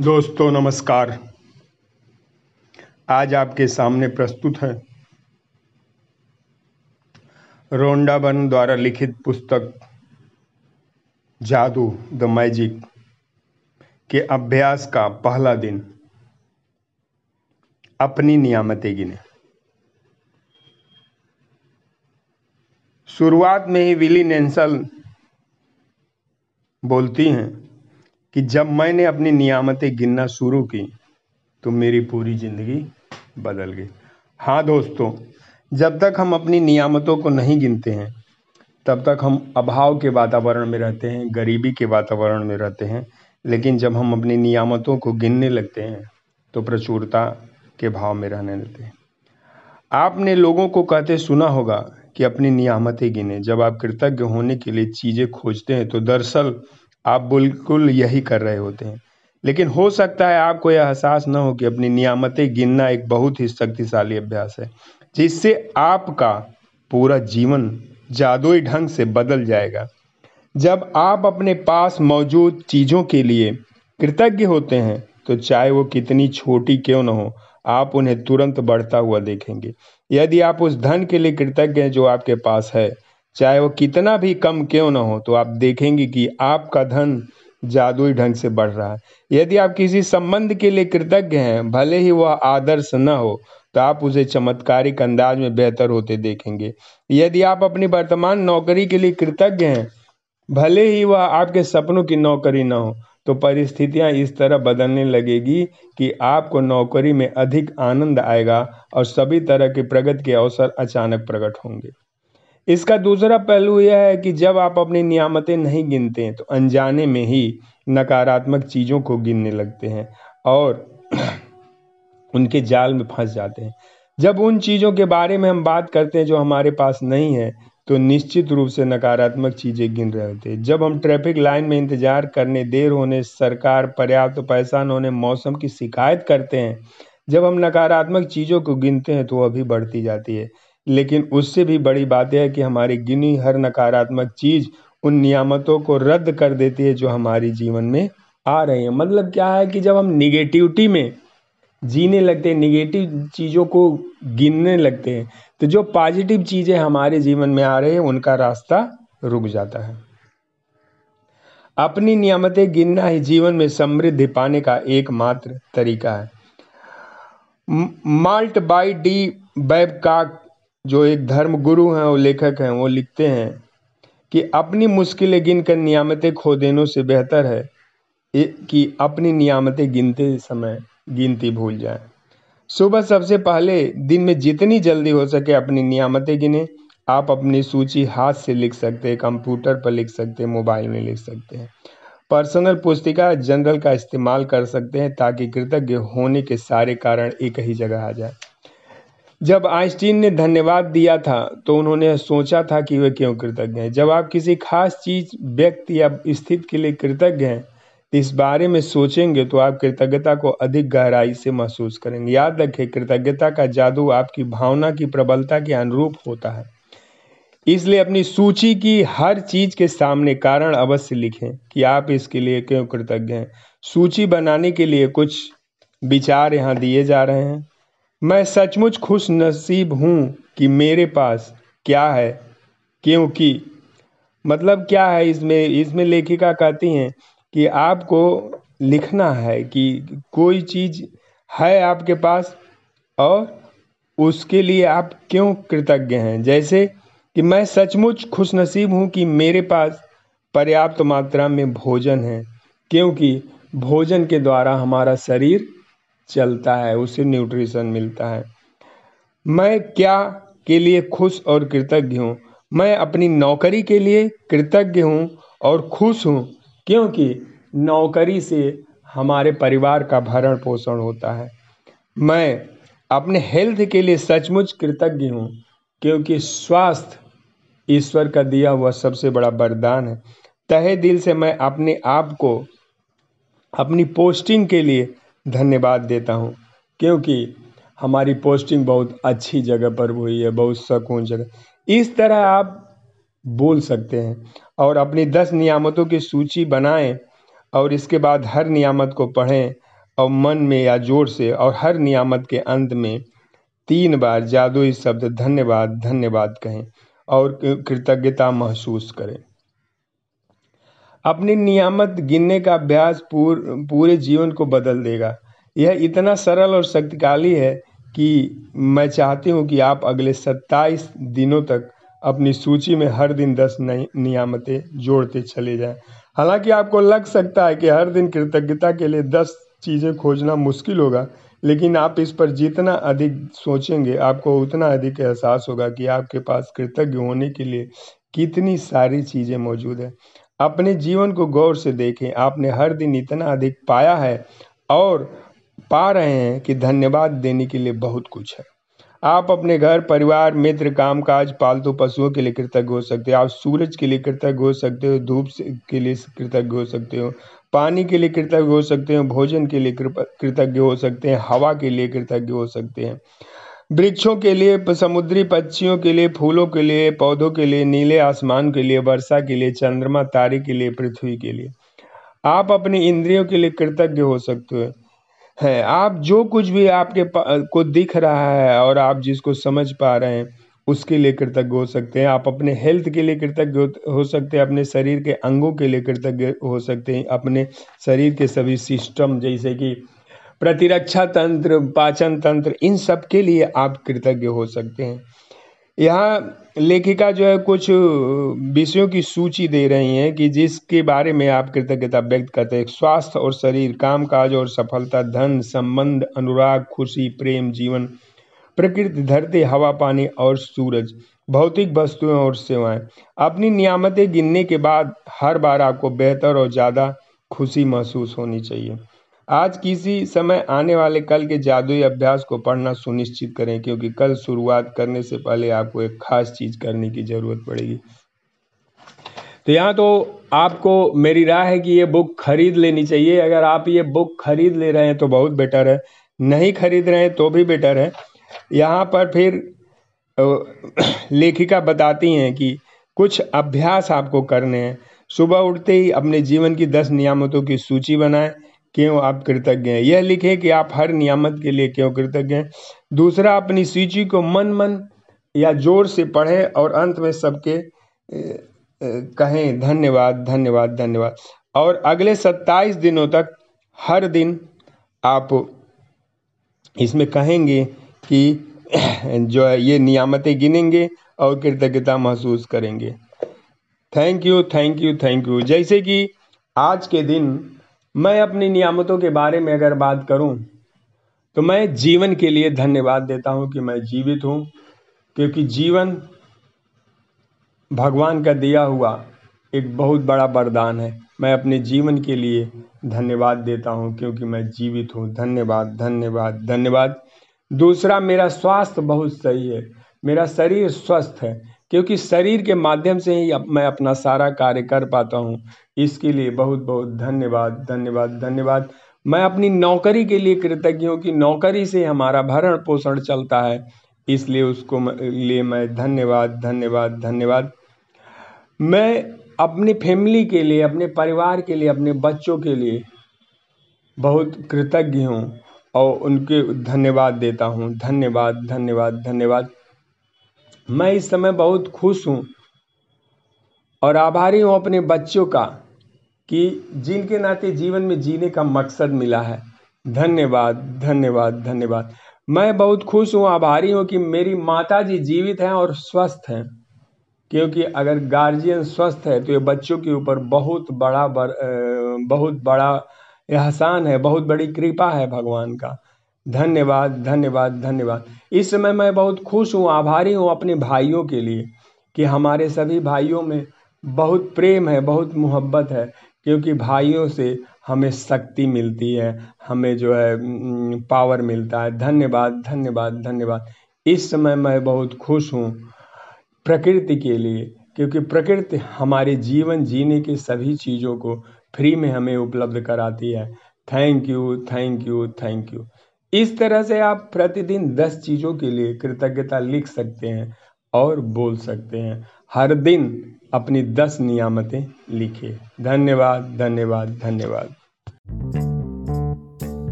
दोस्तों, नमस्कार। आज आपके सामने प्रस्तुत है रोंडा बन द्वारा लिखित पुस्तक जादू, द मैजिक के अभ्यास का पहला दिन। अपनी नियामतें गिने। शुरुआत में ही विली नेंसल बोलती हैं कि जब मैंने अपनी नियामतें गिनना शुरू की तो मेरी पूरी ज़िंदगी बदल गई। हाँ दोस्तों, जब तक हम अपनी नियामतों को नहीं गिनते हैं, तब तक हम अभाव के वातावरण में रहते हैं, गरीबी के वातावरण में रहते हैं, लेकिन जब हम अपनी नियामतों को गिनने लगते हैं तो प्रचुरता के भाव में रहने लगते हैं। आपने लोगों को कहते सुना होगा कि अपनी नियामतें गिने। जब आप कृतज्ञ होने के लिए चीज़ें खोजते हैं तो दरअसल आप बिल्कुल यही कर रहे होते हैं। लेकिन हो सकता है आपको यह एहसास न हो कि अपनी नियामतें गिनना एक बहुत ही शक्तिशाली अभ्यास है, जिससे आपका पूरा जीवन जादुई ढंग से बदल जाएगा। जब आप अपने पास मौजूद चीज़ों के लिए कृतज्ञ होते हैं तो चाहे वो कितनी छोटी क्यों न हो, आप उन्हें तुरंत बढ़ता हुआ देखेंगे। यदि आप उस धन के लिए कृतज्ञ हैं जो आपके पास है चाहे वो कितना भी कम क्यों ना हो तो आप देखेंगे कि आपका धन जादुई ढंग से बढ़ रहा है। यदि आप किसी संबंध के लिए कृतज्ञ हैं, भले ही वह आदर्श न हो तो आप उसे चमत्कारिक अंदाज में बेहतर होते देखेंगे। यदि आप अपनी वर्तमान नौकरी के लिए कृतज्ञ हैं, भले ही वह आपके सपनों की नौकरी न हो तो परिस्थितियाँ इस तरह बदलने लगेगी कि आपको नौकरी में अधिक आनंद आएगा और सभी तरह के प्रगति के अवसर अचानक प्रकट होंगे। इसका दूसरा पहलू यह है कि जब आप अपनी नियामतें नहीं गिनते हैं तो अनजाने में ही नकारात्मक चीज़ों को गिनने लगते हैं और उनके जाल में फंस जाते हैं। जब उन चीज़ों के बारे में हम बात करते हैं जो हमारे पास नहीं है तो निश्चित रूप से नकारात्मक चीज़ें गिन रहे होते हैं। जब हम ट्रैफ़िक लाइन में इंतज़ार करने, देर होने, सरकार, पर्याप्त तो पैसा न होने, मौसम की शिकायत करते हैं, जब हम नकारात्मक चीज़ों को गिनते हैं तो वह भी बढ़ती जाती है। लेकिन उससे भी बड़ी बात यह है कि हमारी गिनी हर नकारात्मक चीज़ उन नियामतों को रद्द कर देती है जो हमारी जीवन में आ रही हैं। मतलब क्या है कि जब हम निगेटिविटी में जीने लगते हैं निगेटिव चीज़ों को गिनने लगते हैं तो जो पॉजिटिव चीज़ें हमारे जीवन में आ रही हैं, उनका रास्ता रुक जाता है। अपनी नियामतें गिनना ही जीवन में समृद्धि पाने का एकमात्र तरीका है। माल्ट बाई डी बैबकाक जो एक धर्म गुरु हैं और लेखक हैं, वो लिखते हैं कि अपनी मुश्किलें गिनकर नियामतें खो देने से बेहतर है कि अपनी नियामतें गिनते समय गिनती भूल जाए। सुबह सबसे पहले दिन में जितनी जल्दी हो सके अपनी नियामतें गिने। आप अपनी सूची हाथ से लिख सकते हैं, कंप्यूटर पर लिख सकते हैं, मोबाइल में लिख सकते हैं। पर्सनल पुस्तिका जनरल का इस्तेमाल कर सकते हैं ताकि कृतज्ञ होने के सारे कारण एक ही जगह आ जाए। जब आइंस्टीन ने धन्यवाद दिया था तो उन्होंने सोचा था कि वे क्यों कृतज्ञ हैं। जब आप किसी खास चीज़, व्यक्ति या स्थिति के लिए कृतज्ञ हैं, इस बारे में सोचेंगे तो आप कृतज्ञता को अधिक गहराई से महसूस करेंगे। याद रखें, कृतज्ञता का जादू आपकी भावना की प्रबलता के अनुरूप होता है। इसलिए अपनी सूची की हर चीज़ के सामने कारण अवश्य लिखें कि आप इसके लिए क्यों कृतज्ञ हैं। सूची बनाने के लिए कुछ विचार यहाँ दिए जा रहे हैं। मैं सचमुच खुश नसीब हूँ कि मेरे पास क्या है, क्योंकि मतलब क्या है इसमें इसमें लेखिका कहती हैं कि आपको लिखना है कि कोई चीज़ है आपके पास और उसके लिए आप क्यों कृतज्ञ हैं? जैसे कि मैं सचमुच खुश नसीब हूँ कि मेरे पास पर्याप्त मात्रा में भोजन है, क्योंकि भोजन के द्वारा हमारा शरीर चलता है, उसे न्यूट्रिशन मिलता है। मैं क्या के लिए खुश और कृतज्ञ हूँ? मैं अपनी नौकरी के लिए कृतज्ञ हूँ और खुश हूँ, क्योंकि नौकरी से हमारे परिवार का भरण पोषण होता है। मैं अपने हेल्थ के लिए सचमुच कृतज्ञ हूँ, क्योंकि स्वास्थ्य ईश्वर का दिया हुआ सबसे बड़ा वरदान है। तहे दिल से मैं अपने आप को, अपनी पोस्टिंग के लिए धन्यवाद देता हूँ, क्योंकि हमारी पोस्टिंग बहुत अच्छी जगह पर हुई है, बहुत सुकून जगह। इस तरह आप बोल सकते हैं और अपनी दस नियामतों की सूची बनाएँ और इसके बाद हर नियामत को पढ़ें और मन में या ज़ोर से और हर नियामत के अंत में तीन बार जादुई शब्द धन्यवाद धन्यवाद कहें और कृतज्ञता महसूस करें। अपनी नियामत गिनने का अभ्यास पूर, जीवन को बदल देगा। यह इतना सरल और शक्तिशाली है कि मैं चाहती हूँ कि आप अगले सत्ताईस दिनों तक अपनी सूची में हर दिन दस नई नियामतें जोड़ते चले जाएँ। हालाँकि आपको लग सकता है कि हर दिन कृतज्ञता के लिए दस चीज़ें खोजना मुश्किल होगा लेकिन आप इस पर जितना अधिक सोचेंगे आपको उतना अधिक एहसास होगा कि आपके पास कृतज्ञ होने के लिए कितनी सारी चीज़ें मौजूद हैं। अपने जीवन को गौर से देखें। आपने हर दिन इतना अधिक पाया है और पा रहे हैं कि धन्यवाद देने के लिए बहुत कुछ है। आप अपने घर, परिवार, मित्र, कामकाज, पालतू पशुओं के लिए कृतज्ञ हो सकते हो। आप सूरज के लिए कृतज्ञ हो सकते हो, धूप के लिए कृतज्ञ हो सकते हो, पानी के लिए कृतज्ञ हो सकते हो, भोजन के लिए कृतज्ञ हो सकते हैं, हवा के लिए कृतज्ञ हो सकते हैं। वृक्षों के लिए, समुद्री पक्षियों के लिए, फूलों के लिए, पौधों के लिए, नीले आसमान के लिए, वर्षा के लिए, चंद्रमा, तारे के लिए, पृथ्वी के लिए। आप अपनी इंद्रियों के लिए कृतज्ञ हो सकते हो। है, आप जो कुछ भी आपके को दिख रहा है और आप जिसको समझ पा रहे हैं, उसके लिए कृतज्ञ हो सकते हैं। आप अपने हेल्थ के लिए कृतज्ञ हो सकते हैं। अपने शरीर के अंगों के लिए कृतज्ञ हो सकते हैं। अपने शरीर के सभी सिस्टम, जैसे कि प्रतिरक्षा तंत्र, पाचन तंत्र, इन सब के लिए आप कृतज्ञ हो सकते हैं। यहाँ लेखिका जो है कुछ विषयों की सूची दे रही हैं कि जिसके बारे में आप कृतज्ञता व्यक्त करते हैं। स्वास्थ्य और शरीर काम काज और सफलता, धन, संबंध, अनुराग, खुशी, प्रेम, जीवन, प्रकृति, धरती, हवा, पानी और सूरज, भौतिक वस्तुएँ और सेवाएँ। अपनी नियामतें गिनने के बाद हर बार आपको बेहतर और ज़्यादा खुशी महसूस होनी चाहिए। आज किसी समय आने वाले कल के जादुई अभ्यास को पढ़ना सुनिश्चित करें, क्योंकि कल शुरुआत करने से पहले आपको एक खास चीज़ करने की ज़रूरत पड़ेगी। तो यहाँ तो आपको मेरी राय है कि ये बुक खरीद लेनी चाहिए। अगर आप ये बुक खरीद ले रहे हैं तो बहुत बेटर है। नहीं खरीद रहे हैं तो भी बेटर है। यहाँ पर फिर लेखिका बताती हैं कि कुछ अभ्यास आपको करने हैं। सुबह उठते ही अपने जीवन की दस नियामतों की सूची बनाएँ। क्यों आप कृतज्ञ हैं? यह लिखें कि आप हर नियामत के लिए क्यों कृतज्ञ हैं? दूसरा, अपनी सूची को मन मन या ज़ोर से पढ़ें और अंत में सबके कहें, धन्यवाद धन्यवाद धन्यवाद। और अगले सत्ताईस दिनों तक हर दिन आप इसमें कहेंगे कि जो है, ये नियामतें गिनेंगे और कृतज्ञता महसूस करेंगे। Thank you thank you thank you. जैसे कि आज के दिन मैं अपनी नियामतों के बारे में अगर बात करूँ तो मैं जीवन के लिए धन्यवाद देता हूँ कि मैं जीवित हूँ, क्योंकि जीवन भगवान का दिया हुआ एक बहुत बड़ा वरदान है। मैं अपने जीवन के लिए धन्यवाद देता हूँ, क्योंकि मैं जीवित हूँ। धन्यवाद धन्यवाद धन्यवाद। दूसरा, मेरा स्वास्थ्य बहुत सही है। मेरा शरीर स्वस्थ है। क्योंकि शरीर के माध्यम से ही मैं अपना सारा कार्य कर पाता हूँ। इसके लिए बहुत बहुत धन्यवाद धन्यवाद धन्यवाद। मैं अपनी नौकरी के लिए कृतज्ञ हूँ कि नौकरी से हमारा भरण पोषण चलता है। इसलिए उसको लिए मैं धन्यवाद धन्यवाद धन्यवाद। मैं अपनी फैमिली के लिए, अपने परिवार के लिए, अपने बच्चों के लिए बहुत कृतज्ञ हूँ और उनके धन्यवाद देता हूँ। धन्यवाद धन्यवाद धन्यवाद। मैं इस समय बहुत खुश हूँ और आभारी हूँ अपने बच्चों का कि जिनके नाते जीवन में जीने का मकसद मिला है। धन्यवाद धन्यवाद धन्यवाद। मैं बहुत खुश हूँ आभारी हूँ कि मेरी माता जी जीवित हैं और स्वस्थ हैं क्योंकि अगर गार्जियन स्वस्थ है तो ये बच्चों के ऊपर बहुत बड़ा बर, बहुत बड़ा एहसान है बहुत बड़ी कृपा है भगवान का। धन्यवाद धन्यवाद धन्यवाद। इस समय मैं बहुत खुश हूँ, आभारी हूँ अपने भाइयों के लिए कि हमारे सभी भाइयों में बहुत प्रेम है, बहुत मोहब्बत है, क्योंकि भाइयों से हमें शक्ति मिलती है, हमें जो है पावर मिलता है। धन्यवाद धन्यवाद धन्यवाद। इस समय मैं बहुत खुश हूँ प्रकृति के लिए, क्योंकि प्रकृति हमारे जीवन जीने के सभी चीज़ों को फ्री में हमें उपलब्ध कराती है। Thank you thank you thank you इस तरह से आप प्रतिदिन दस चीज़ों के लिए कृतज्ञता लिख सकते हैं और बोल सकते हैं। हर दिन अपनी दस नियामतें लिखे। धन्यवाद धन्यवाद धन्यवाद।